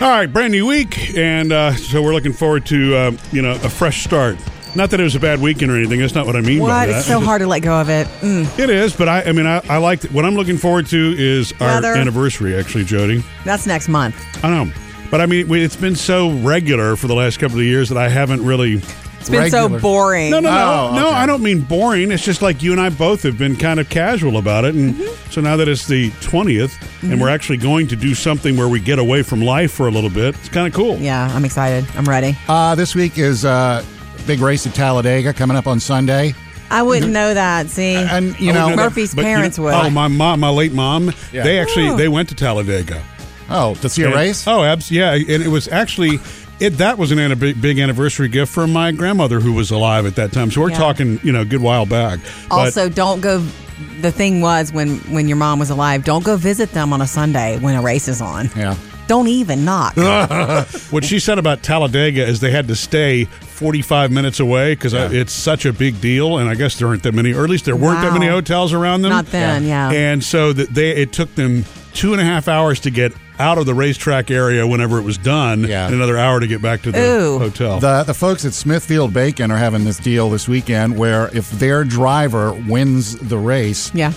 All right, brand new week, and uh, so we're looking forward to uh, you know a fresh start. Not that it was a bad weekend or anything. That's not what I mean by What? that. It's so hard to let go of it. Mm, It is, but I, I mean, I, I like what I'm looking forward to is our Weather. anniversary. Actually, Jody, that's next month. I know, but I mean, it's been so regular for the last couple of years that I haven't really. It's been so boring. No, no, no, Oh, no. okay. I don't mean boring. It's just like you and I both have been kind of casual about it, and Mm-hmm. so now that it's the 20th, and we're actually going to do something where we get away from life for a little bit, it's kind of cool. Yeah, I'm excited. I'm ready. Uh, this week is uh, big race at Talladega coming up on Sunday. I wouldn't know that. See, And, you I know, would know that, Murphy's you parents know- would. Oh, my mom, my late mom. Yeah. They actually Oh. they went to Talladega. oh, to see a And- race? Oh, abs- yeah, and it was actually it. That was an big, anniversary gift from my grandmother who was alive at that time. So we're Yeah. talking, you know, a good while back. But- also, don't go. The thing was when when your mom was alive, don't go visit them on a Sunday when a race is on. Yeah. Don't even knock. what she said about Talladega is they had to stay 45 minutes away because uh, it's such a big deal, and I guess there aren't that many, or at least there weren't that many hotels around them. Not then, yeah. And so that they it took them two and a half hours to get out of the racetrack area whenever it was done, Yeah. and another hour to get back to the Ooh. hotel. The, the folks at Smithfield Bacon are having this deal this weekend where if their driver wins the race, yeah.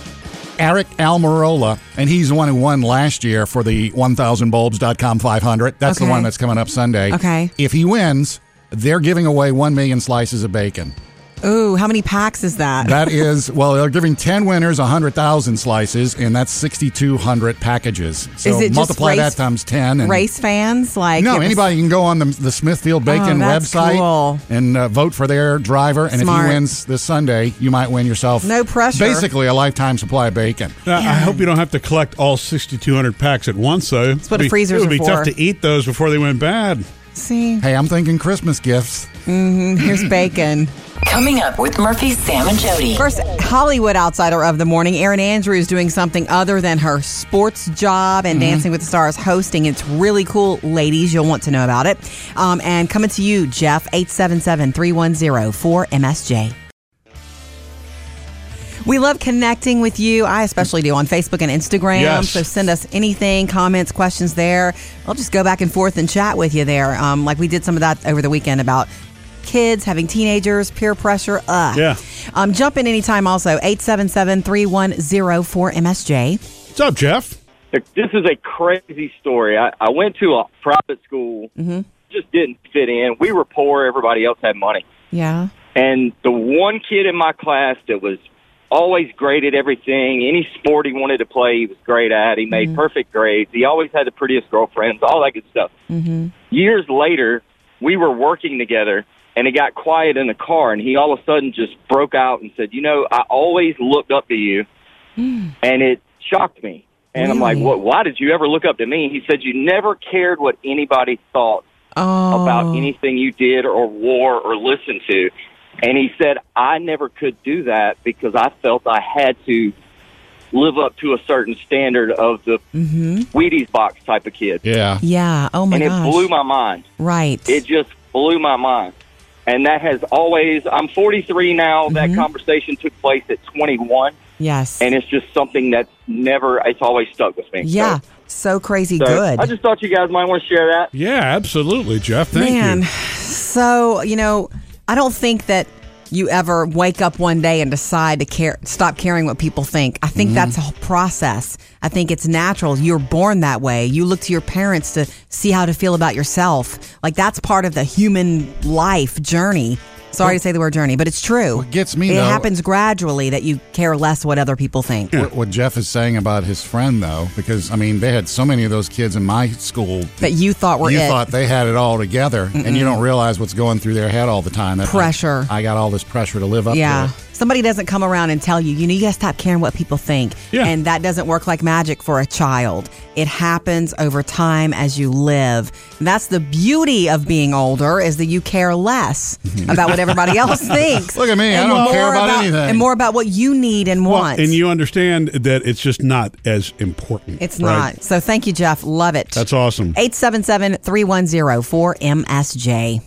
Eric Almirola, and he's the one who won last year for the 1000bulbs.com 500. That's Okay. the one that's coming up Sunday. Okay. If he wins, they're giving away 1 million slices of bacon. Ooh, how many packs is that? That is, well, they're giving 10 winners 100,000 slices, and that's 6,200 packages. So Is it just multiply race- that times 10. And race fans like No, was- anybody can go on the, the Smithfield Bacon Oh, website cool. and uh, vote for their driver. And Smart. if he wins this Sunday, you might win yourself No pressure. Basically, a lifetime supply of bacon. Now, I hope you don't have to collect all 6,200 packs at once, though. That's what freezers It would are be tough to eat those before they went bad. See, Hey, I'm thinking Christmas gifts. here's bacon. Coming up with Murphy, Sam, and Jody. First, Hollywood outsider of the morning, Erin Andrews doing something other than her sports job and Dancing with the Stars hosting. It's really cool, ladies. You'll want to know about it. Um, and coming to you, Jeff, 877 310 4MSJ. We love connecting with you. I especially do on Facebook and Instagram. Yes. So send us anything, comments, questions there. I'll just go back and forth and chat with you there. Um, like we did some of that over the weekend about kids having teenagers, peer pressure. Ugh. Yeah. Um, jump in anytime also. 877 310 4MSJ. What's up, Jeff? This is a crazy story. I, I went to a private school, just didn't fit in. We were poor, everybody else had money. Yeah. And the one kid in my class that was always great at everything, any sport he wanted to play, he was great at. He made perfect grades. He always had the prettiest girlfriends, all that good stuff. Mm-hmm. Years later, we were working together, and it got quiet in the car, and he all of a sudden just broke out and said, "You know, I always looked up to you," hmm. and it shocked me. And I'm like, "What? Why did you ever look up to me?" He said, "You never cared what anybody thought Oh. about anything you did or wore or listened to. And he said, I never could do that because I felt I had to live up to a certain standard of the mm-hmm. Wheaties box type of kid. Yeah. Yeah. Oh, my and it gosh. blew my mind. right. It just blew my mind. And that has always, I'm 43 now. That mm-hmm. conversation took place at 21. yes. And it's just something that's never, it's always stuck with me. yeah. So crazy So, good. I just thought you guys might want to share that. Yeah, absolutely, Jeff. Thank Man, you. so you know, I don't think that you ever wake up one day and decide to care, stop caring what people think. I think that's mm-hmm. a whole process. I think it's natural. You're born that way. You look to your parents to see how to feel about yourself. Like that's part of the human life journey. Sorry to say the word journey, but it's true. What gets me, it though- happens gradually that you care less what other people think. What, what Jeff is saying about his friend, though, because I mean, they had so many of those kids in my school. That you thought were you it. thought they had it all together, and you don't realize what's going through their head all the time. That Pressure. I, got all this pressure to live up Yeah. to. It. Somebody doesn't come around and tell you, you know, you gotta stop caring what people think. Yeah. And that doesn't work like magic for a child. It happens over time as you live. And that's the beauty of being older is that you care less mm-hmm. about what everybody else thinks. Look at me, I don't care more about anything. And more about what you need and Well, want. and you understand that it's just not as important. it's right? not. So thank you, Jeff. Love it. That's awesome. 877 310 4MSJ.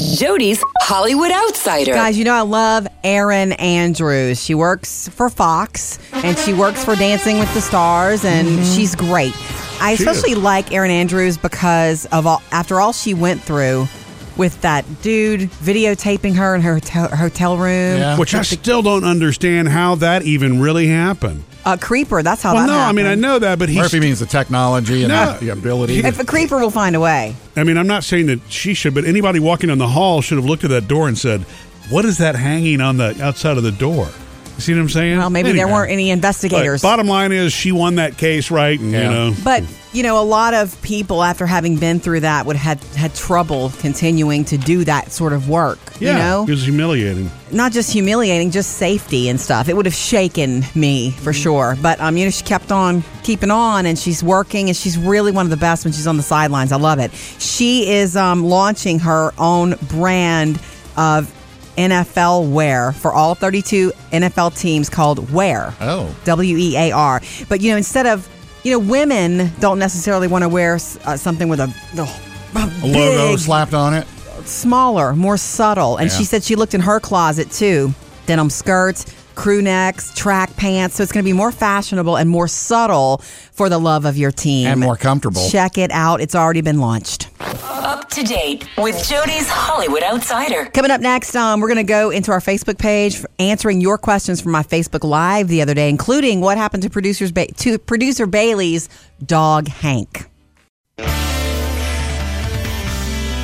Jody's Hollywood Outsider. Guys, you know I love Erin Andrews. She works for Fox and she works for Dancing with the Stars and mm-hmm. she's great. I She especially is. like Erin Andrews because of all after all she went through with that dude videotaping her in her hotel, hotel room. Yeah. Which I still don't understand how that even really happened. A creeper. That's how Well, that no, I mean I know that, but he's. Murphy means the technology and No. the ability. If a creeper will find a way. I mean, I'm not saying that she should, but anybody walking down the hall should have looked at that door and said, "What is that hanging on the outside of the door?" You see what I'm saying? Well, maybe there Anyhow. weren't any But investigators. bottom line is, she won that case, right? And Yeah. you know, But you know, a lot of people after having been through that would had had trouble continuing to do that sort of work. yeah, You know, it was humiliating. not just humiliating, just safety and stuff. It would have shaken me for sure. But um, you know, she kept on keeping on, and she's working, and she's really one of the best when she's on the sidelines. I love it. She is um, launching her own brand of NFL wear for all 32 NFL teams called Wear. Oh. W E A R. But you know, instead of you know, women don't necessarily want to wear uh, something with a, a a logo slapped on it. smaller, more subtle. And Yeah. she said she looked in her closet too. Denim skirts, crew necks, track pants. So it's going to be more fashionable and more subtle for the love of your team. And more comfortable. Check it out. It's already been launched. Up to date with Jody's Hollywood Outsider. Coming up next, um, we're going to go into our Facebook page, answering your questions from my Facebook Live the other day, including what happened to producers ba- to producer Bailey's dog Hank.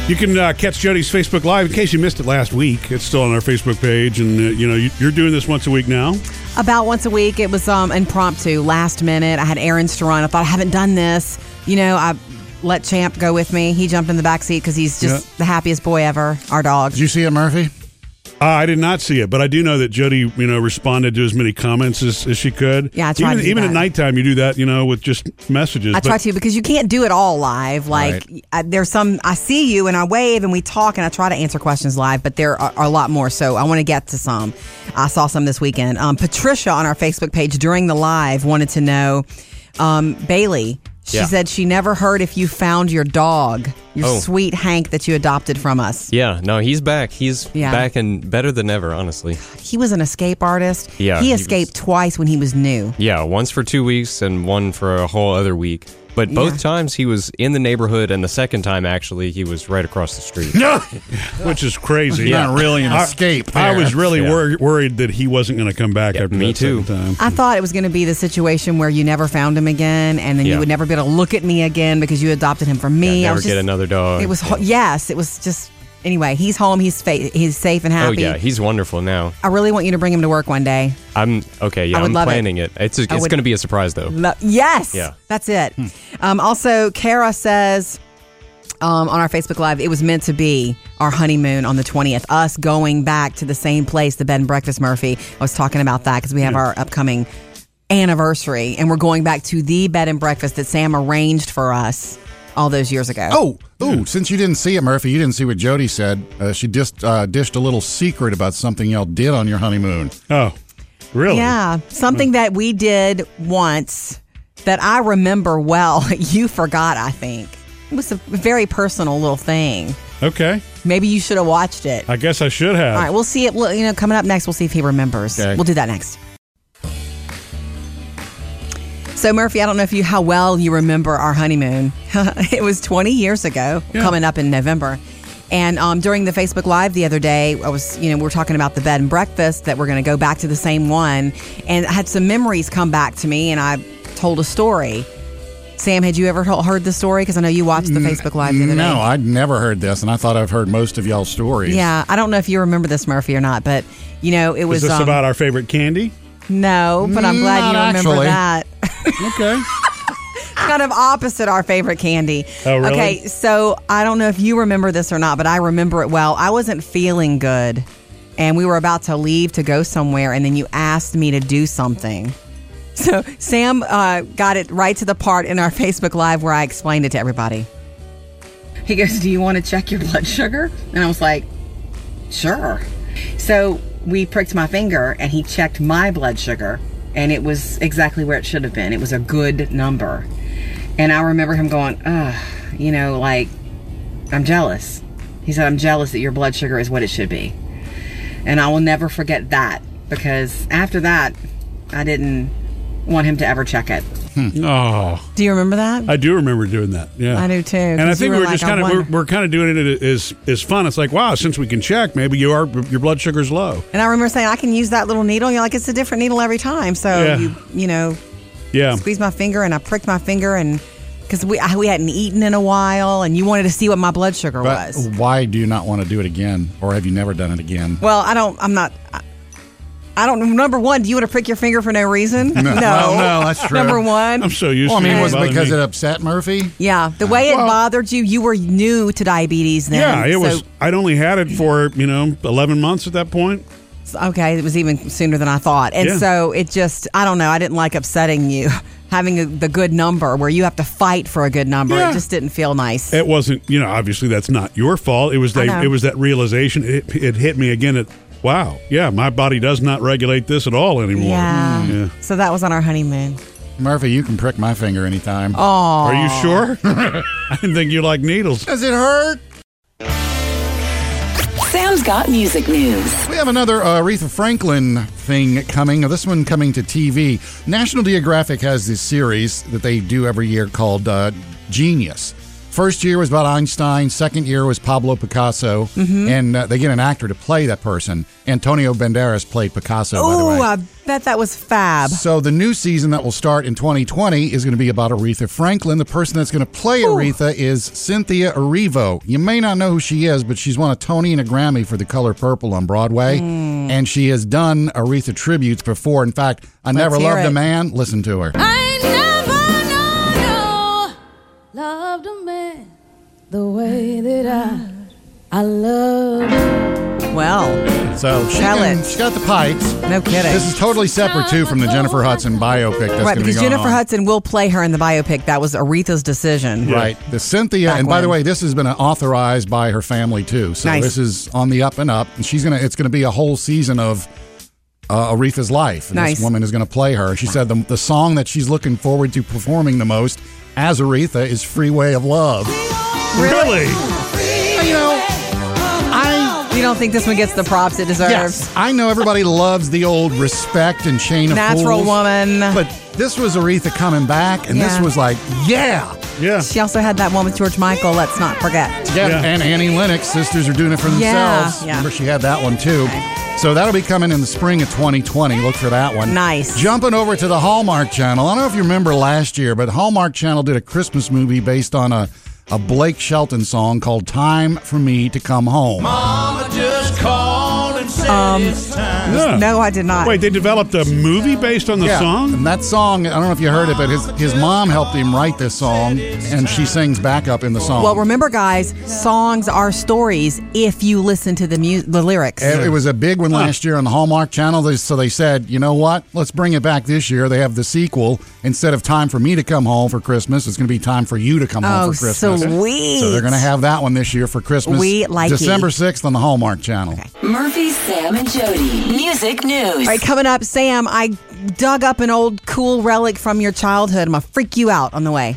You can uh, catch Jody's Facebook Live in case you missed it last week. It's still on our Facebook page, and uh, you know you- you're doing this once a week now. About once a week, it was um, impromptu, last minute. I had errands to run. I thought I haven't done this. You know, I let Champ go with me. He jumped in the back seat because he's just Yeah. the happiest boy ever. Our dog. Did you see it, Murphy? Uh, I did not see it, but I do know that Jody, you know, responded to as many comments as, as she could. Yeah, I tried even, to do even that. at nighttime, you do that, you know, with just messages. I but- try to because you can't do it all live. Like I, there's some I see you and I wave and we talk and I try to answer questions live, but there are, are a lot more. So I want to get to some. I saw some this weekend. Um, Patricia on our Facebook page during the live wanted to know um, Bailey. She Yeah. said she never heard if you found your dog, your Oh. sweet Hank that you adopted from us. Yeah, no, he's back. He's Yeah. back and better than ever, honestly. He was an escape artist. Yeah, he he escaped was- twice when he was new. Yeah, once for two weeks and one for a whole other week. But both Yeah. times he was in the neighborhood, and the second time actually he was right across the street. which is crazy. Not really an I- escape. I there. was really Yeah. wor- worried that he wasn't going to come back Yeah, after me that too. second time. I thought it was going to be the situation where you never found him again, and then you would never be able to look at me again because you adopted him from me. Yeah, I never was get just- another dog. It was ho- yes, it was just anyway. He's home. He's fa- he's safe and happy. Oh happy. yeah, he's wonderful now. I really want you to bring him to work one day. I'm okay. Yeah, I would I'm love it. planning it. It's it's would- going to be a surprise though. Lo- yes, Yeah. that's it. Hmm. Um, also, Kara says um, on our Facebook Live, it was meant to be our honeymoon on the 20th. Us going back to the same place, the bed and breakfast Murphy. I was talking about that because we have our upcoming anniversary, and we're going back to the bed and breakfast that Sam arranged for us all those years ago. Oh, ooh, since you didn't see it, Murphy, you didn't see what Jody said. Uh, she just uh, dished a little secret about something y'all did on your honeymoon. Oh, really? Yeah, something that we did once that I remember well. You forgot, I think. It was a very personal little thing. Okay. Maybe you should have watched it. I guess I should have. All right, we'll see it. well, You know, coming up next, we'll see if he remembers. Okay. We'll do that next. So Murphy, I don't know if you how well you remember our honeymoon. it was 20 years ago, Yeah. coming up in November. And um, during the Facebook Live the other day, I was, you know, we were talking about the bed and breakfast that we're going to go back to the same one, and I had some memories come back to me, and I told a story. Sam, had you ever heard the story? Because I know you watched the Facebook Live the other day. No, I'd never heard this, and I thought I've heard most of y'all's stories. Yeah, I don't know if you remember this, Murphy, or not, but you know, it was Is this um, about our favorite candy? no, but I'm glad Not you remember actually. that. Okay. kind of opposite our favorite candy. Oh, really? Okay, so I don't know if you remember this or not, but I remember it well. I wasn't feeling good, and we were about to leave to go somewhere, and then you asked me to do something. So Sam uh, got it right to the part in our Facebook Live where I explained it to everybody. He goes, Do you want to check your blood sugar? And I was like, Sure. So we pricked my finger and he checked my blood sugar and it was exactly where it should have been. It was a good number. And I remember him going, Ugh, you know, like, I'm jealous. He said, I'm jealous that your blood sugar is what it should be. And I will never forget that because after that, I didn't want him to ever check it. Hmm. Oh, Do you remember that? I do remember doing that. Yeah, I do too, And I 'cause think you were we're like, just I kind of we're, wonder- we're kind of doing it as as fun. It's like wow, since we can check, maybe you are your blood sugar's low. and I remember saying, I can use that little needle. You're like, it's a different needle every time. So Yeah. you, you know, Yeah, squeezed my finger and I pricked my finger and because we I- we hadn't eaten in a while and you wanted to see what my blood sugar But was. why do you not want to do it again, or have you never done it again? Well, I don't. I'm not. I, I don't. Number one, do you want to prick your finger for no reason? No, Well, no, that's true. Number one. I'm so used Well, I to mean, it. was it because me. it upset Murphy? yeah, the way it Well- bothered you, you were new to diabetes then. Yeah, it so- was. I'd only had it for you know 11 months at that point. Okay, it was even sooner than I thought. And Yeah. so it just, I don't know, I didn't like upsetting you. Having a, the good number where you have to fight for a good number, Yeah. it just didn't feel nice. It wasn't, you know, obviously that's not your fault. It was that. It was that realization. It, it hit me again. At wow, yeah, my body does not regulate this at all anymore. yeah. Yeah. So that was on our honeymoon. Murphy, you can prick my finger anytime. Oh, Are you sure? I didn't think you like needles. Does it hurt? Sam's got music news. We have another uh, Aretha Franklin thing coming. This one coming to TV. National Geographic has this series that they do every year called uh, Genius. First year was about Einstein. Second year was Pablo Picasso, and uh, they get an actor to play that person. Antonio Banderas played Picasso. by. Oh, I bet that was fab. So the new season that will start in 2020 is going to be about Aretha Franklin. The person that's going to play Aretha is Cynthia Erivo. You may not know who she is, but she's won a Tony and a Grammy for The Color Purple on Broadway, Hmm. and she has done Aretha tributes before. In fact, I Never hear Loved a. Man. Listen to her. I never know, no, loved a man the way that I, I love. Well, So she Tell can, it. she's got the pipes. no kidding. This is totally separate too from the Jennifer Hudson biopic that's right, going to be because going Jennifer on. Hudson will play her in the biopic. That was Aretha's decision. Right. The Cynthia, Back and by the way, this has been authorized by her family too. So Nice. this is on the up and up. And she's gonna. It's gonna be a whole season of uh, Aretha's life. And Nice. This woman is gonna play her. She said the the song that she's looking forward to performing the most as Aretha is "Freeway of Love." Really? Oh, you know, I. You don't think this one gets the props it deserves? Yes, I know everybody loves the old respect and chain of Natural Fools, woman. but this was Aretha coming back, and this Yeah. was like, yeah, Yeah. She also had that one with George Michael. Let's not forget. Yeah, Yeah. and Annie Lennox, sisters are doing it for Yeah, themselves. yeah. Remember, she had that one too. So that'll be coming in the spring of 2020. Look for that one. Nice. Jumping over to the Hallmark Channel. I don't know if you remember last year, but Hallmark Channel did a Christmas movie based on a, a Blake Shelton song called "Time for Me to Come Home." Um, yeah. No, I did not. Wait, they developed a movie based on the Yeah, song? and that song. I don't know if you heard it, but his his mom helped him write this song, and she sings backup in the song. Well, remember, guys, songs are stories if you listen to the mu- the lyrics. It, it was a big one last year on the Hallmark Channel. They, so they said, you know what? Let's bring it back this year. They have the sequel. Instead of time for me to come home for Christmas, it's going to be time for you to come Oh, home for Christmas. sweet. So they're going to have that one this year for Christmas. We like it. December 6th on the Hallmark Channel. Murphy, Sam, and Jody. Music news. All right, coming up, Sam, I dug up an old cool relic from your childhood. I'm going to freak you out on the way.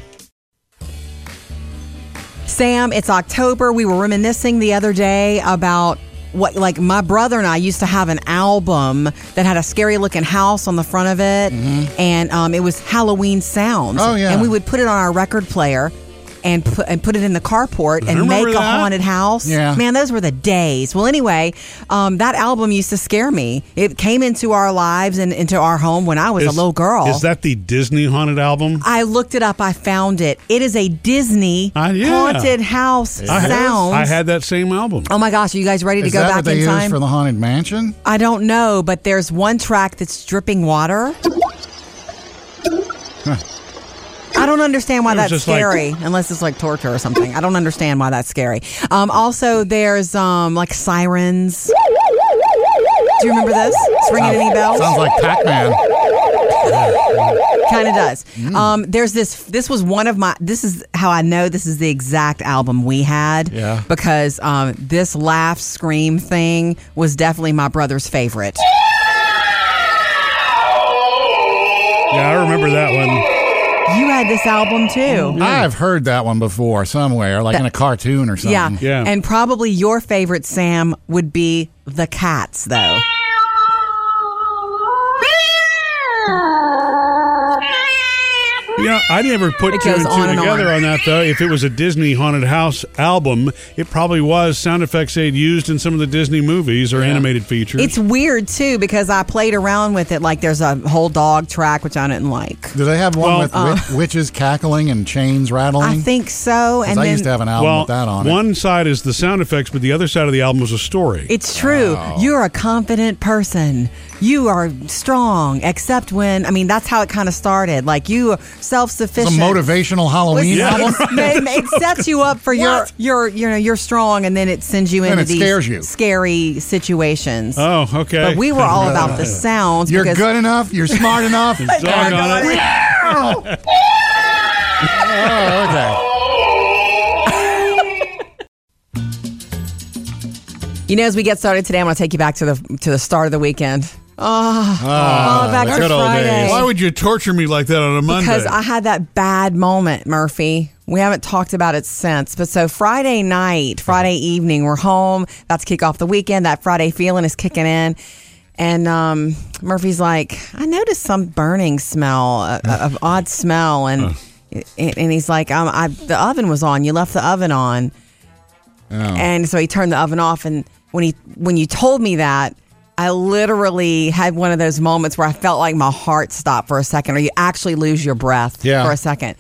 Sam, it's October. We were reminiscing the other day about what, like, my brother and I used to have an album that had a scary looking house on the front of it, and um, it was Halloween sounds. Mm-hmm. Oh, yeah. And we would put it on our record player. And put, and put it in the carport and remember make a haunted house. Yeah. Man, those were the days. Well, anyway, um, that album used to scare me. It came into our lives and into our home when I was a little girl. Is that the Disney haunted album? I looked it up. I found it. It is a Disney Uh, yeah. haunted house I had, sound. I had that same album. Oh my gosh, are you guys ready to Is go that back what they in use time? for the Haunted Mansion? I don't know, but there's one track that's dripping water. I don't understand why that's just like- scary, unless it's like torture or something. I don't understand why that's scary. Um, also, there's um, like sirens. Do you remember this? It's ringing any bells? Sounds like Pac Man. kind of does. Mm. Um, there's this. This was one of my. This is how I know this is the exact album we had. Yeah. Because um, this laugh scream thing was definitely my brother's favorite. Yeah, I remember that one. You had this album too. I've heard that one before somewhere, like in a cartoon or something. Yeah. Yeah. And probably your favorite, Sam, would be the cats, though. You know, I never put It two goes and two on and together on. on. that though. If it was a Disney haunted house album, it probably was sound effects they'd used in some of the Disney movies or animated features. It's weird too because I played around with it. Like there's a whole dog track which I didn't like. Do they have one Well, with uh, wit- witches cackling and chains rattling? I think so. 'Cause And I then used to have an album well, with that on it. one side is the sound effects, but the other side of the album was a story. it's true. You're a confident person. You are strong, except when I mean that's how it kind of started. Like you are self It's a sufficient. motivational Halloween album. it, it sets you up for your What? your you know you're strong, and then it sends you Then into it these you. scary situations. oh, okay. But we were all about the sounds. You're because good enough. You're smart enough. Doggone it. oh, okay. You know, as we get started today, I'm going to take you back to the to the start of the weekend. Oh, oh back to Friday. Why would you torture me like that on a Monday? Because I had that bad moment, Murphy. We haven't talked about it since. But so Friday night, Friday evening, we're home. About to kick off the weekend. That Friday feeling is kicking in. And um, Murphy's like, I noticed some burning smell, a, a, a odd smell. And, and and he's like, um, I, the oven was on. You left the oven on. And so he turned the oven off. And when he when you told me that, I literally had one of those moments where I felt like my heart stopped for a second, or you actually lose your breath Yeah. for a second.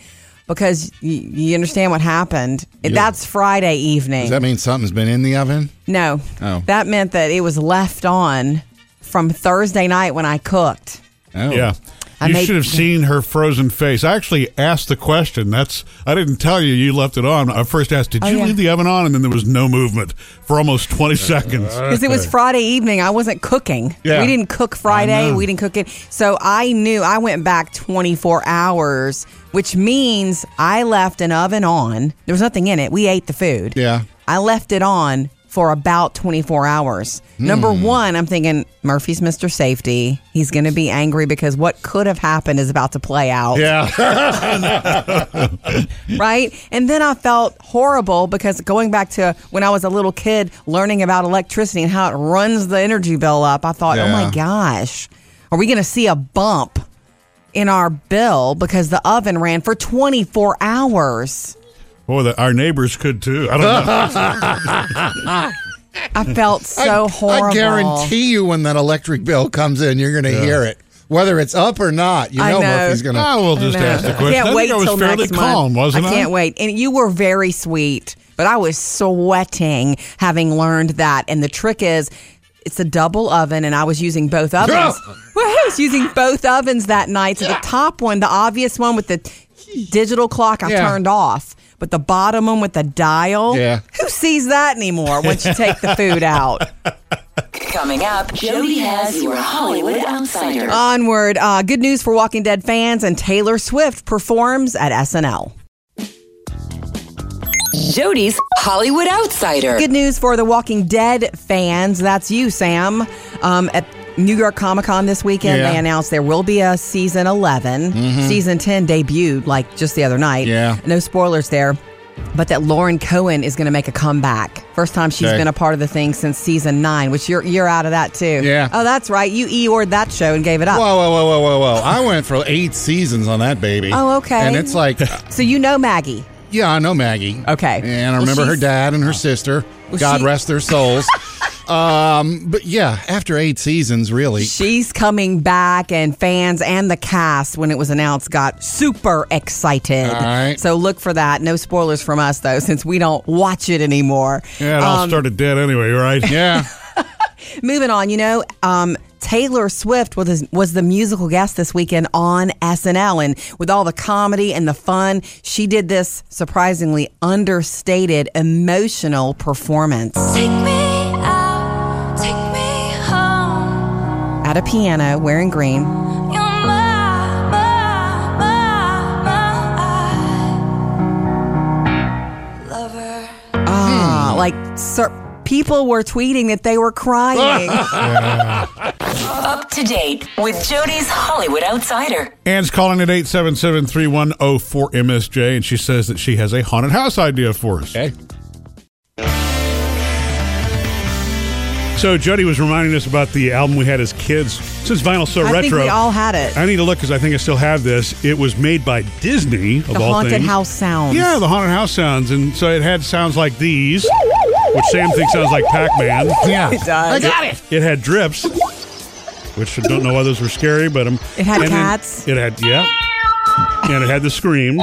Because you, you understand what happened. That's Friday evening. Does that mean something's been in the oven? no, Oh. that meant that it was left on from Thursday night when I cooked. Oh. Yeah. I you made- should have seen her frozen face. I actually asked the question. That's I didn't tell you you left it on. I first asked, "Did Oh, you yeah. leave the oven on?" And then there was no movement for almost twenty seconds. Because it was Friday evening. I wasn't cooking. Yeah. We didn't cook Friday. We didn't cook it. So I knew I went back 24 hours, which means I left an oven on. There was nothing in it. We ate the food. Yeah. I left it on for about 24 hours. Number hmm. one, I'm thinking Murphy's Mr. Safety. He's going to be angry because what could have happened is about to play out. Yeah. right? And then I felt horrible because going back to when I was a little kid learning about electricity and how it runs the energy bill up, I thought, oh my gosh, are we going to see a bump in our bill because the oven ran for 24 hours? Boy, the, our neighbors could too. I don't know. I felt so horrible. I guarantee you, when that electric bill comes in, you're going to hear it, whether it's up or not. You know, know. Murphy's going ah, to. I will just ask the question. I can't I wait I was till fairly next calm, month. wasn't I? I can't wait. And you were very sweet, but I was sweating having learned that. And the trick is, it's a double oven, and I was using both ovens. well, I was using both ovens that night. So the top one, the obvious one with the digital clock, I Yeah. turned off. But the bottom one with the dial, Yeah. who sees that anymore once you take the food out? Coming up, Jody has your Hollywood Outsider. Onward. Uh, good news for Walking Dead fans, and Taylor Swift performs at SNL. Jody's Hollywood Outsider. Good news for the Walking Dead fans. That's you, Sam. Um, at New York Comic Con this weekend, Yeah. they announced there will be a season 11. Mm-hmm. Season 10 debuted like just the other night. Yeah. No spoilers there. But that Lauren Cohan is going to make a comeback. First time she's Okay. been a part of the thing since season nine, which you're you're out of that too. Yeah. Oh, that's right. You Eored that show and gave it up. Whoa, whoa, whoa, whoa, whoa, whoa! I went for eight seasons on that baby. Oh, okay. And it's like, So you know Maggie. yeah, I know Maggie. Okay. And I Well, remember her dad and her sister. Well, God she- rest their souls. um, but yeah, after eight seasons, really. She's coming back, and fans and the cast, when it was announced, got super excited. All right. So look for that. No spoilers from us, though, since we don't watch it anymore. Yeah, it all Um, started dead anyway, right? Yeah. Moving on, you know, um, Taylor Swift was was the musical guest this weekend on SNL, and with all the comedy and the fun, she did this surprisingly understated, emotional performance at a piano wearing green. Ah, like sir, people were tweeting that they were crying. Up to date with Jody's Hollywood Outsider. Anne's calling at 877-3104-MSJ, and she says that she has a haunted house idea for us. Okay. So Jody was reminding us about the album we had as kids. Since vinyl so I retro, think we all had it. I need to look because I think I still have this. It was made by Disney of the all haunted things. house sounds. Yeah, the haunted house sounds, and so it had sounds like these, which Sam thinks sounds like Pac-Man. Yeah. It does. I got it. It had drips, which I don't know why those were scary, but um, It had and then cats. It had yeah, and it had the screams.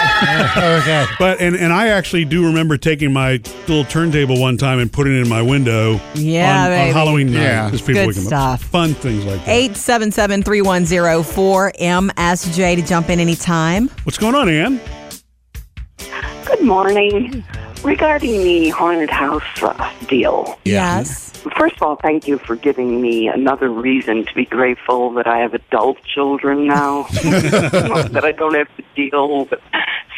Oh, okay. But and and I actually do remember taking my little turntable one time and putting it in my window. Yeah, on, on. Halloween night. Yeah. as people Good would come up. stuff. Fun things like that. 877 310 4MSJ to jump in anytime. What's going on, Ann? Good morning. Regarding the haunted house uh, deal, Yes. first of all, thank you for giving me another reason to be grateful that I have adult children now, that I don't have to deal with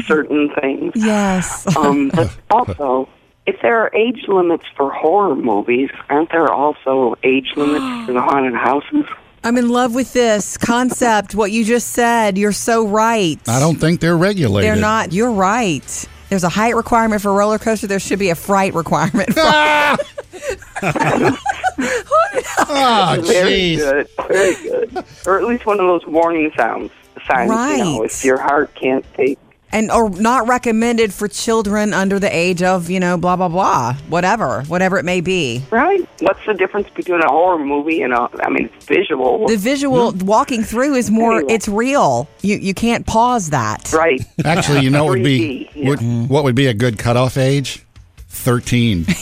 certain things. Yes. Um, but also, if there are age limits for horror movies, aren't there also age limits for the haunted houses? I'm in love with this concept, what you just said. You're so right. I don't think they're regulated. They're not. You're right. There's a height requirement for a roller coaster. There should be a fright requirement. For- Oh, Very good, very good. Or at least one of those warning sounds. Signs, you know, Right. if your heart can't take and or not recommended for children under the age of, you know, blah blah blah. Whatever. Whatever it may be. Right. What's the difference between a horror movie and a? I mean, it's visual. The visual hmm? walking through is more Anyway. it's real. You you can't pause that. right. Actually, you know what would be yeah. what, what would be a good cutoff age? Thirteen.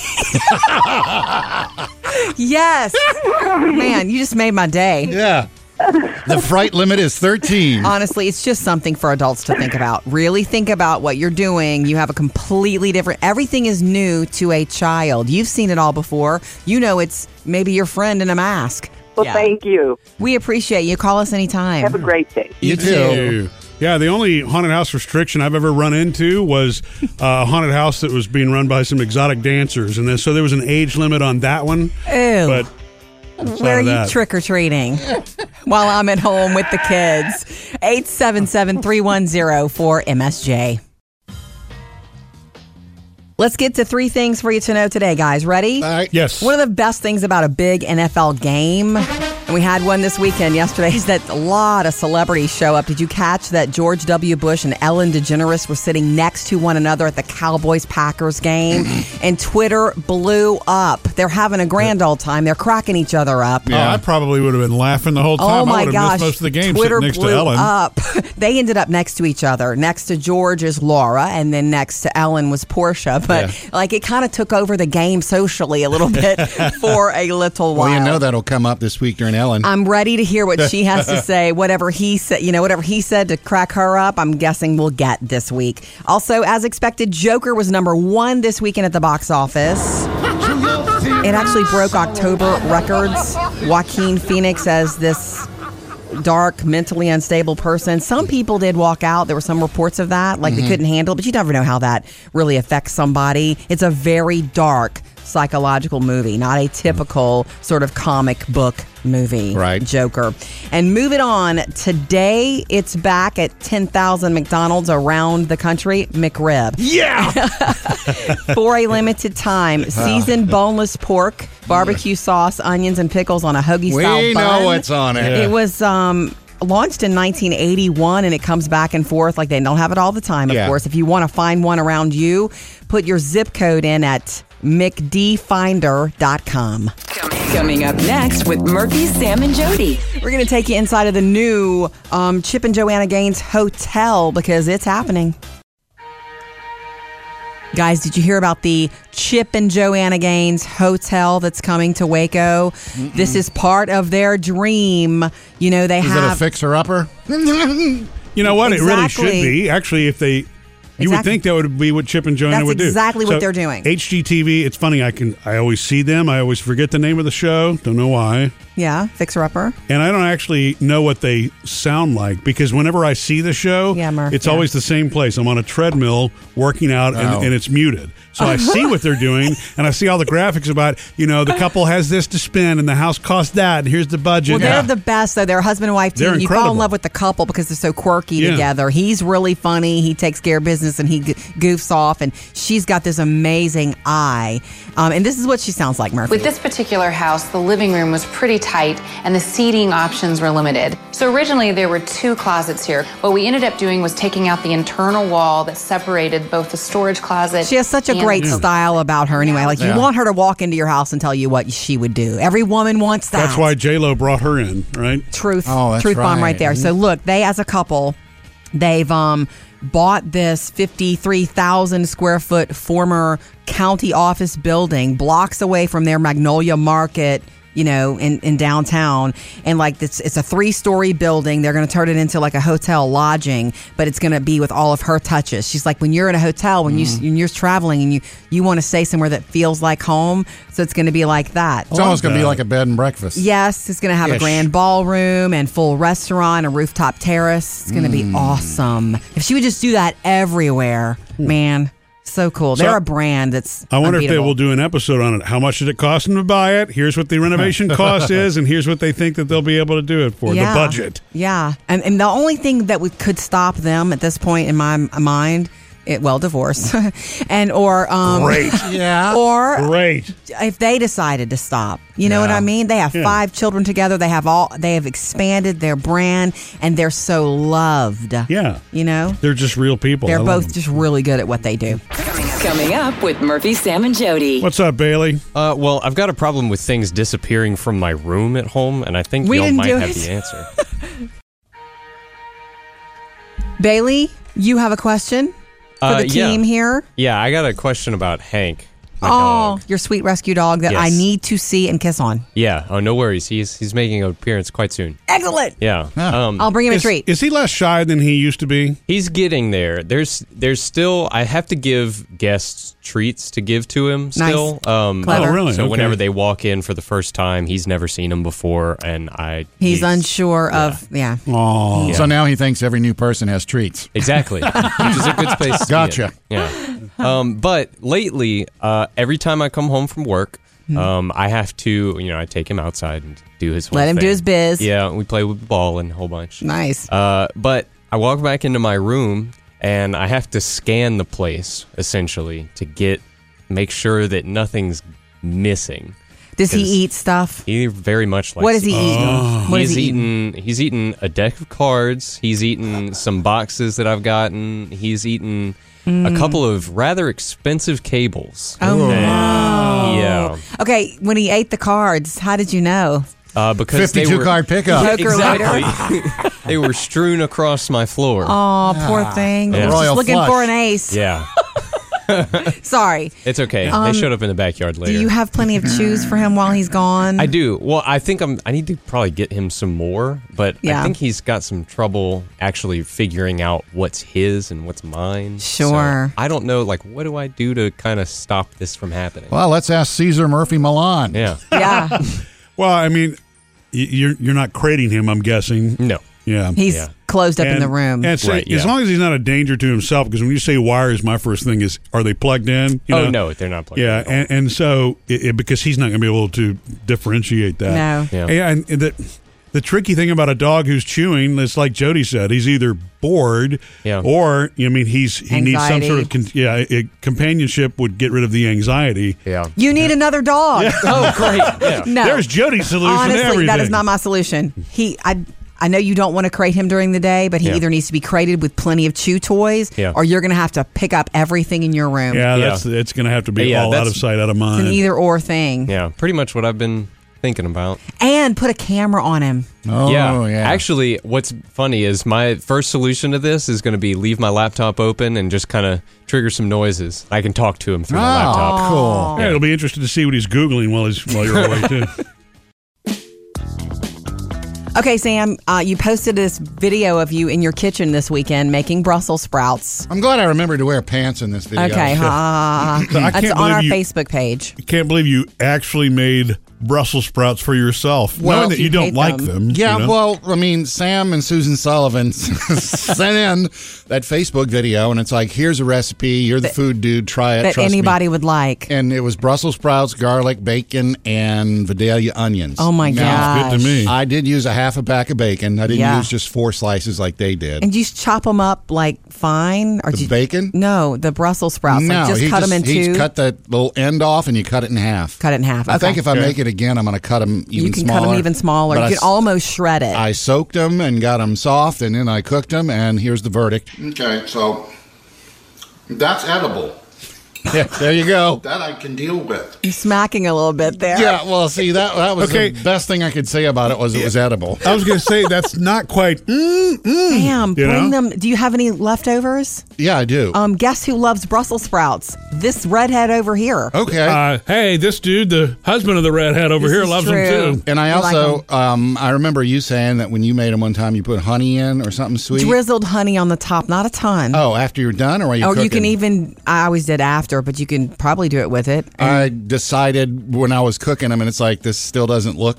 Yes. Man, you just made my day. yeah. The fright limit is thirteen. Honestly, it's just something for adults to think about. Really think about what you're doing. You have a completely different everything is new to a child. You've seen it all before. You know it's maybe your friend in a mask. Well, Yeah. thank you. We appreciate you. Call us anytime. Have a great day. you too. Yeah, the only haunted house restriction I've ever run into was uh, a haunted house that was being run by some exotic dancers, and then, so there was an age limit on that one. Ew. But outside Where are you trick or treating while I'm at home with the kids? 877 310 4MSJ. Let's get to three things for you to know today, guys. Ready? All right. Yes. One of the best things about a big NFL game, and we had one this weekend yesterday, is that a lot of celebrities show up. Did you catch that George W. Bush and Ellen DeGeneres were sitting next to one another at the Cowboys Packers game? Mm-hmm. and Twitter blew up. They're having a grand old time. They're cracking each other up. Oh, I probably would have been laughing the whole oh time. Oh I my would have gosh! missed most of the game Twitter sitting next blew to Ellen. up. they ended up next to each other. Next to George is Laura, and then next to Ellen was Portia. But like it kind of took over the game socially a little bit for a little while. Well, you know that'll come up this week during Ellen. I'm ready to hear what she has to say. Whatever he said, you know, whatever he said to crack her up, I'm guessing we'll get this week. Also, as expected, Joker was number one this weekend at the box office. It actually broke October records. Joaquin Phoenix as this dark, mentally unstable person. Some people did walk out. There were some reports of that, like they mm-hmm. couldn't handle it, but you never know how that really affects somebody. It's a very dark psychological movie, not a typical sort of comic book movie. Right. Joker. And move it on. Today, it's back at 10,000 McDonald's around the country. McRib. yeah, For a limited time, seasoned boneless pork, barbecue sauce, onions, and pickles on a hoagie we style bun. know what's on it. It was um, launched in 1981 and it comes back and forth. Like they don't have it all the time, of Yeah. course. If you want to find one around you, put your zip code in at mcdfinder.com. Coming up next with Murphy, Sam, and Jody. We're going to take you inside of the new um, Chip and Joanna Gaines Hotel because it's happening. Guys, did you hear about the Chip and Joanna Gaines Hotel that's coming to Waco? This is part of their dream. You know, they Is it have a fixer upper? you know what? It really should be. Actually, if they, you would think that would be what Chip and Joanna That's would do. exactly what they're doing. HGTV. It's funny. I can. I always see them. I always forget the name of the show. Don't know why. Yeah, fixer upper. and I don't actually know what they sound like because whenever I see the show, Yeah, Murph, it's yeah. always the same place. I'm on a treadmill working out, and, Oh. and it's muted. So I see what they're doing, and I see all the graphics about you know the couple has this to spend, and the house costs that, and here's the budget. Well, they're the best though. They're a husband and wife team. They're you fall in love with the couple because they're so quirky Yeah. together. He's really funny. He takes care of business and he goofs off. And she's got this amazing eye. Um, and this is what she sounds like, Murphy. With this particular house, the living room was pretty tight and the seating options were limited. So originally there were two closets here. What we ended up doing was taking out the internal wall that separated both the storage closet. She has such a great the- style about her anyway. Like Yeah. you want her to walk into your house and tell you what she would do. Every woman wants that. That's why J Lo brought her in, right? truth Oh, that's truth bomb right. right there. So look, they as a couple, they've um bought this 53,000 square foot former county office building blocks away from their Magnolia Market you know, in, in downtown. And like it's it's a three story building. They're gonna turn it into like a hotel lodging, but it's gonna be with all of her touches. She's like when you're in a hotel, when you when you're traveling and you you want to stay somewhere that feels like home. So it's gonna be like that. It's almost going to be like a bed and breakfast. Yes, it's going to have a grand ballroom and full restaurant, a rooftop terrace. It's going to Mm. be awesome. If she would just do that everywhere, man, so cool. So- They're a brand that's. I wonder if they will do an episode on it. How much did it cost them to buy it? Here's what the renovation cost is, and here's what they think that they'll be able to do it for. Yeah. The budget. Yeah, and and the only thing that we could stop them at this point in my mind, it, well, divorce, and or um, Great. Yeah. or Great. if they decided to stop. You know what I mean? They have Yeah. five children together. They have all. They have expanded their brand, and they're so loved. Yeah. You know, They're just real people. they're I both just really good at what they do. Coming up with Murphy, Sam, and Jody. What's up, Bailey? Uh, well, I've got a problem with things disappearing from my room at home, and I think We y'all didn't might do have it. the answer. Bailey, you have a question for Uh, the team here. Yeah, I got a question about Hank. My Oh, dog. your sweet rescue dog that I Yes. need to see and kiss on. Yeah. Oh, no worries. He's he's making an appearance quite soon. Excellent. Yeah. Ah. Um, I'll bring him a Is, treat. is he less shy than he used to be? He's getting there. There's there's still I have to give guests treats to give to him still. Um Clever. Oh, really? So Okay. whenever they walk in for the first time, he's never seen them before and I He's, unsure of yeah. Oh, So now he thinks every new person has treats. Exactly. Which is a good space to be Gotcha. in. Yeah. Um, but lately, uh, every time I come home from work, Hmm. um, I have to, you know, I take him outside and do his whole Let him do his biz. Yeah, we play with the ball and a whole bunch. Nice. Uh, but I walk back into my room and I have to scan the place essentially to get make sure that nothing's missing. Does he eat stuff? He very much likes What does he eat. eat? What he's he eating? eaten. He's eaten a deck of cards. He's eaten some boxes that I've gotten. He's eaten a couple of rather expensive cables. Mm. Oh, And- no. Yeah, Okay, when he ate the cards, how did you know? Uh, because they 52 were, card pickup. Poker exactly. they were strewn across my floor. Oh, poor thing. Yeah. He's Royal just looking flush. for an ace. Yeah, Sorry. it's okay. Um, they showed up in the backyard later. Do you have plenty of chews for him while he's gone? I do. Well, I think I'm. I need to probably get him some more, but Yeah. I think he's got some trouble actually figuring out what's his and what's mine. So Sure. I don't know. Like, what do I do to kind of stop this from happening? Well, let's ask Caesar Murphy Millan. yeah. Yeah. well, I mean, you're you're not crating him. I'm guessing. No. Yeah. He's Yeah. closed up in the room. And so, Right, as long as he's not a danger to himself, because when you say wires, my first thing is, are they plugged in? You oh know? no, they're not plugged. Yeah, in at all. and, and so it, it- because he's not going to be able to differentiate that. No. Yeah. And, and the the tricky thing about a dog who's chewing is like Jody said, he's either bored, Yeah. or I mean, he's he needs some sort of con- yeah, it, companionship would get rid of the anxiety. yeah. you need another dog. Oh great. Yeah. No. There's Jody's solution Honestly, everything. that is not my solution. He, I, I know you don't want to crate him during the day, but he Yeah. either needs to be crated with plenty of chew toys, Yeah. or you're going to have to pick up everything in your room. yeah, Yeah. that's it's going to have to be Yeah, all out of sight, out of mind. It's mind. an either or thing. Yeah. Pretty much what I've been thinking about. And put a camera on him. Oh, yeah. yeah. Actually, what's funny is my first solution to this is going to be leave my laptop open and just kind of trigger some noises. I can talk to him through the Oh, laptop. cool. yeah, it'll be interesting to see what he's googling while he's while you're away too. Okay, Sam, uh, you posted this video of you in your kitchen this weekend making Brussels sprouts. I'm glad I remembered to wear pants in this video. Okay, ha. So that's on our you- Facebook page. I can't believe you actually made Brussels sprouts for yourself, Well, knowing that you you don't like them. them. Yeah, you know? well, I mean, Sam and Susan Sullivan sent in that Facebook video, and it's like, here's a recipe. You're the food dude. Try it. that trust me. anybody would like. And it was Brussels sprouts, garlic, bacon, and Vidalia onions. Oh my god, good to me. I did use a half a pack of bacon. I didn't Yeah. use just four slices like they did. And you just chop them up like fine, or the do you- bacon? No, the Brussels sprouts. no, like just cut just, them in he two. cut that little end off, and you cut it in half. Cut it in half. I think if I make it again, I'm going to cut them even you can smaller. cut them even smaller. But You I can s- almost shred it. I soaked them and got them soft, and then I cooked them, and here's the verdict. Okay, so that's edible. Yeah, there you go. That I can deal with. You're smacking a little bit there. Yeah, well, see that that was Okay. the best thing I could say about it was it was edible. I was going to say that's not quite. Mm, mm, Damn, bring know? them. Do you have any leftovers? Yeah, I do. Um, guess who loves Brussels sprouts? This redhead over here. okay. Uh, hey, this dude, the husband of the redhead over This here, is loves true. them too. and I You like also, um, I remember you saying that when you made them one time, you put honey in or something sweet. Drizzled honey on the top, not a ton. Oh, after you're done, or are you? or you can even. I always did after, but you can probably do it with it. I decided when I was cooking them, and it's like this still doesn't look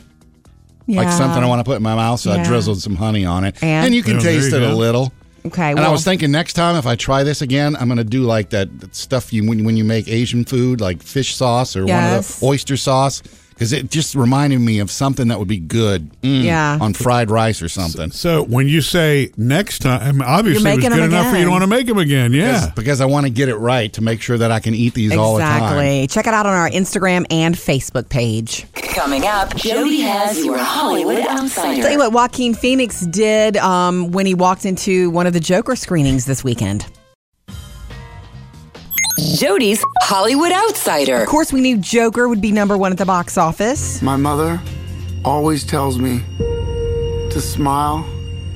like Yeah. something I want to put in my mouth, so I Yeah. drizzled some honey on it, And? you can Oh, there taste you it a go. little. Okay. And well, I was thinking next time if I try this again, I'm going to do like that, that stuff you when, when you make Asian food, like fish sauce or one of Yes. the oyster sauce, because it just reminded me of something that would be good mm, Yeah. on fried rice or something. So when you say next time, obviously it was good them enough for you to want to make them again. Yeah. Because- Because I want to get it right to make sure that I can eat these all the time. exactly. Check it out on our Instagram and Facebook page. Coming up, Jody has your Hollywood Outsider. Tell you what Joaquin Phoenix did um, when he walked into one of the Joker screenings this weekend. Jody's Hollywood Outsider. Of course, we knew Joker would be number one at the box office. My mother always tells me to smile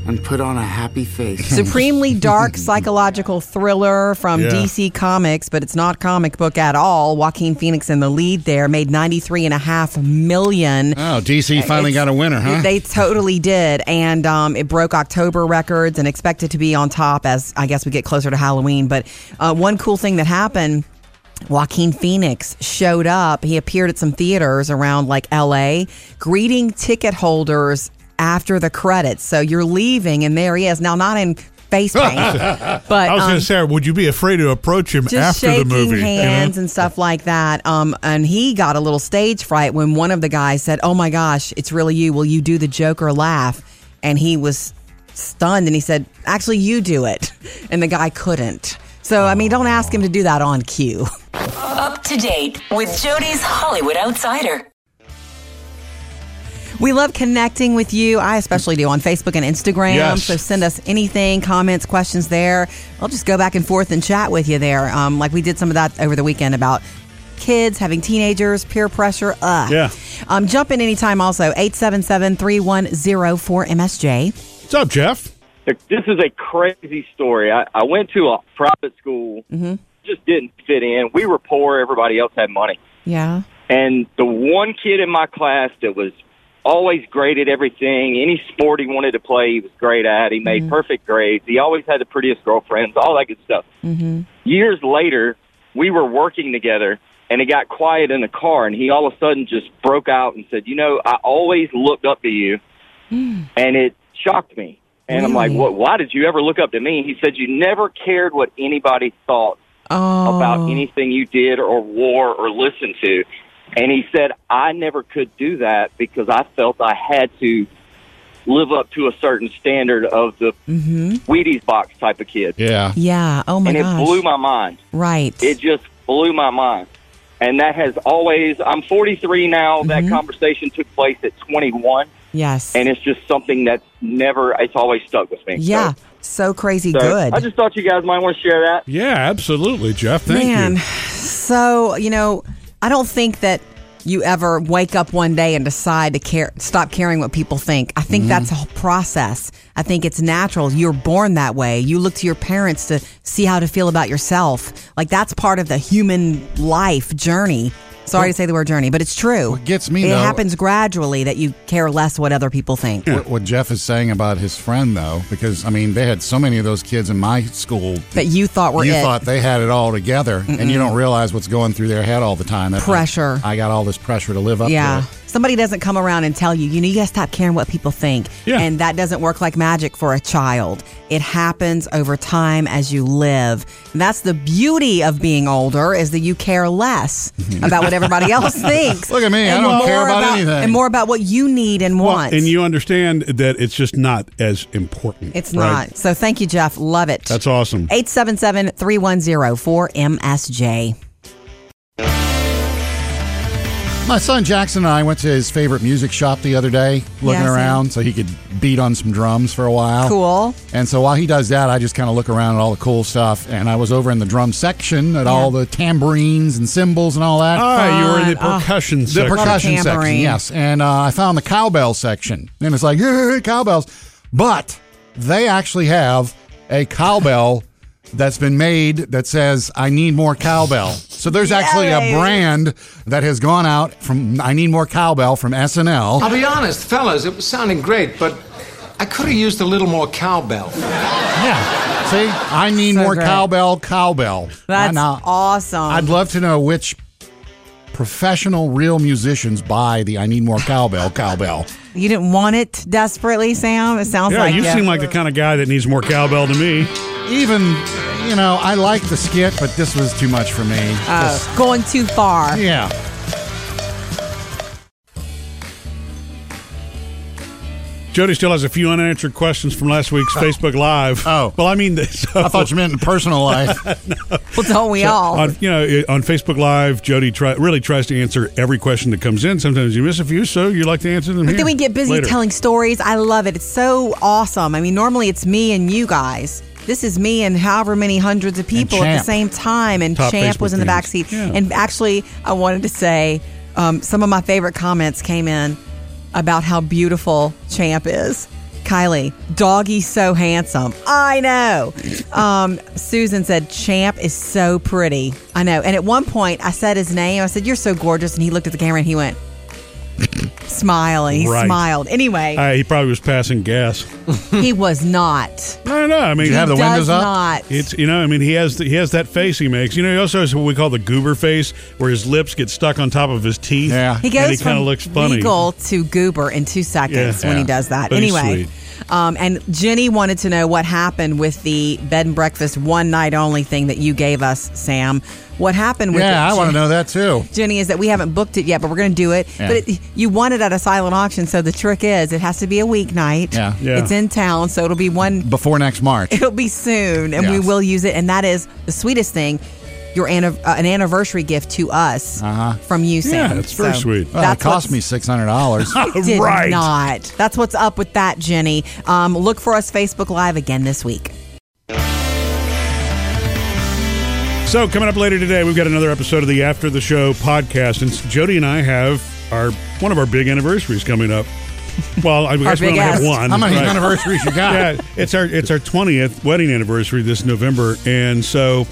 and put on a happy face. Supremely dark psychological thriller from Yeah. DC Comics, but it's not comic book at all. Joaquin Phoenix in the lead there made ninety three and a half million. Oh, DC finally It's- got a winner, huh? They totally did, and um, it broke October records and expected to be on top as I guess we get closer to Halloween. But uh, one cool thing that happened. Joaquin Phoenix showed up. He appeared at some theaters around like LA, greeting ticket holders after the credits. So you're leaving, and there he is. Now, not in face paint, but I was um, going to say, would you be afraid to approach him just after the movie? you know? hands and stuff like that. Um, and he got a little stage fright when one of the guys said, "Oh my gosh, it's really you. Will you do the Joker laugh?" And he was stunned, and he said, "Actually, you do it." And the guy couldn't. So I mean, don't ask him to do that on cue. Up to date with Jody's Hollywood Outsider. We love connecting with you. I especially do on Facebook and Instagram. Yes. So send us anything, comments, questions there. I'll just go back and forth and chat with you there. Um, like we did some of that over the weekend about kids having teenagers, peer pressure. Ugh. Yeah. Um, jump in anytime also. 877-310-4MSJ. What's up, Jeff? This is a crazy story. I, I went to a private school, just didn't fit in. We were poor. Everybody else had money. Yeah. And the one kid in my class that was always great at everything, any sport he wanted to play, he was great at. He made perfect grades. He always had the prettiest girlfriends, all that good stuff. Mm-hmm. Years later, we were working together, and it got quiet in the car, and he all of a sudden just broke out and said, "You know, I always looked up to you," and it shocked me. And I'm like, "What? Why did you ever look up to me?" He said, "You never cared what anybody thought Oh. about anything you did or wore or listened to. And he said, I never could do that because I felt I had to live up to a certain standard of the mm-hmm. Wheaties box type of kid. yeah. Yeah. Oh my god. and it blew my mind. right. It just blew my mind. And that has always, I'm 43 now. That mm-hmm. conversation took place at 21. yes. And it's just something that's never, it's always stuck with me. yeah. So- So crazy so good. I just thought you guys might want to share that. Yeah, absolutely, Jeff. Thank Man, you. so you know, I don't think that you ever wake up one day and decide to care, stop caring what people think. I think that's a mm-hmm. whole process. I think it's natural. You're born that way. You look to your parents to see how to feel about yourself. Like that's part of the human life journey. Sorry to say the word journey, but it's true. What gets me, it though- happens gradually that you care less what other people think. What, what Jeff is saying about his friend, though, because I mean, they had so many of those kids in my school That you thought were you it. thought they had it all together, and you don't realize what's going through their head all the time. That Pressure. I, got all this pressure to live up Yeah. to. Somebody doesn't come around and tell you, you know, you gotta stop caring what people think. Yeah. And that doesn't work like magic for a child. It happens over time as you live. And that's the beauty of being older is that you care less mm-hmm. about what everybody else thinks. Look at me, I don't care more about anything. And more about what you need and Well, want. and you understand that it's just not as important. it's right? not. So thank you, Jeff. Love it. That's awesome. 877 310 4MSJ. My son Jackson and I went to his favorite music shop the other day, looking Yeah, around so he could beat on some drums for a while. Cool. And so while he does that, I just kind of look around at all the cool stuff. And I was over in the drum section at all the tambourines and cymbals and all that. Ah, you were in the Fun. Ah. percussion The section. percussion section, yes. And uh, I found the cowbell section. And it's like, "Hey, cowbells. But they actually have a cowbell that's been made that says, I need more cowbell. So there's actually a Yay. brand that has gone out from I Need More Cowbell from SNL. I'll be honest, fellas, it was sounding great, but I could have used a little more cowbell. Yeah. See, I need So more great. cowbell, cowbell. That's Now, uh, awesome. I'd love to know which professional real musicians buy the I Need More Cowbell, cowbell. you didn't want it desperately, Sam? It sounds Yeah, like you it. seem like the kind of guy that needs more cowbell to me. Even, you know, I like the skit, but this was too much for me. Uh, Just- going too far. yeah. Jody still has a few unanswered questions from last week's Facebook Live. Oh. well, I mean, so, I thought you meant in personal life. Well, don't we all? on you know on Facebook Live, Jody try, really tries to answer every question that comes in. Sometimes you miss a few, so you like to answer them. But here then we get busy later. telling stories. I love it. It's so awesome. I mean, normally it's me and you guys. This is me and however many hundreds of people at the same time. And Top Champ Facebook was in the back seat. Yeah. And actually, I wanted to say um, some of my favorite comments came in about how beautiful Champ is. Kylie, doggy's so handsome. I know. Um, Susan said, Champ is so pretty. I know. And at one point, I said his name. I said, You're so gorgeous. And he looked at the camera and he went, smiling. He Right. smiled. Anyway, Uh, he probably was passing gas. he was not. I don't know. I mean, you have the He windows up? Not. It's you know, I mean, he has the, he has that face he makes. You know, he also has what we call the goober face, where his lips get stuck on top of his teeth. Yeah. he and goes he kind of from looks funny. legal to goober in two seconds Yeah. when he Yeah. does that. But he's anyway, sweet. um, and Jenny wanted to know what happened with the bed and breakfast one night only thing that you gave us, Sam. What happened with yeah, it? I want to know that too. Jenny, is that we haven't booked it yet, but we're going to do it. Yeah. But it, you won it at a silent auction, so the trick is it has to be a weeknight. Yeah. Yeah. It's in town, so it'll be one Before next March. It'll be soon, and we will use it. And that is the sweetest thing. Your anniv- uh, an anniversary gift to us Uh-huh. from you, Sam. Yeah, it's very So sweet. Well, that's it cost me six hundred dollars. It did Right. not. That's what's up with that, Jenny. Um, look for us Facebook Live again this week. So coming up later today, we've got another episode of the After the Show podcast, and Jody and I have our one of our big anniversaries coming up. Well, I guess we only have one. How many right? anniversaries you got? yeah, it's our it's our twentieth wedding anniversary this November, and so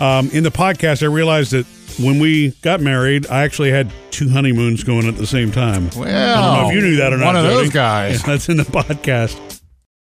um, in the podcast, I realized that when we got married, I actually had two honeymoons going at the same time. Well, I don't know if you knew that or not. one of those Jody. guys. Yeah, that's in the podcast.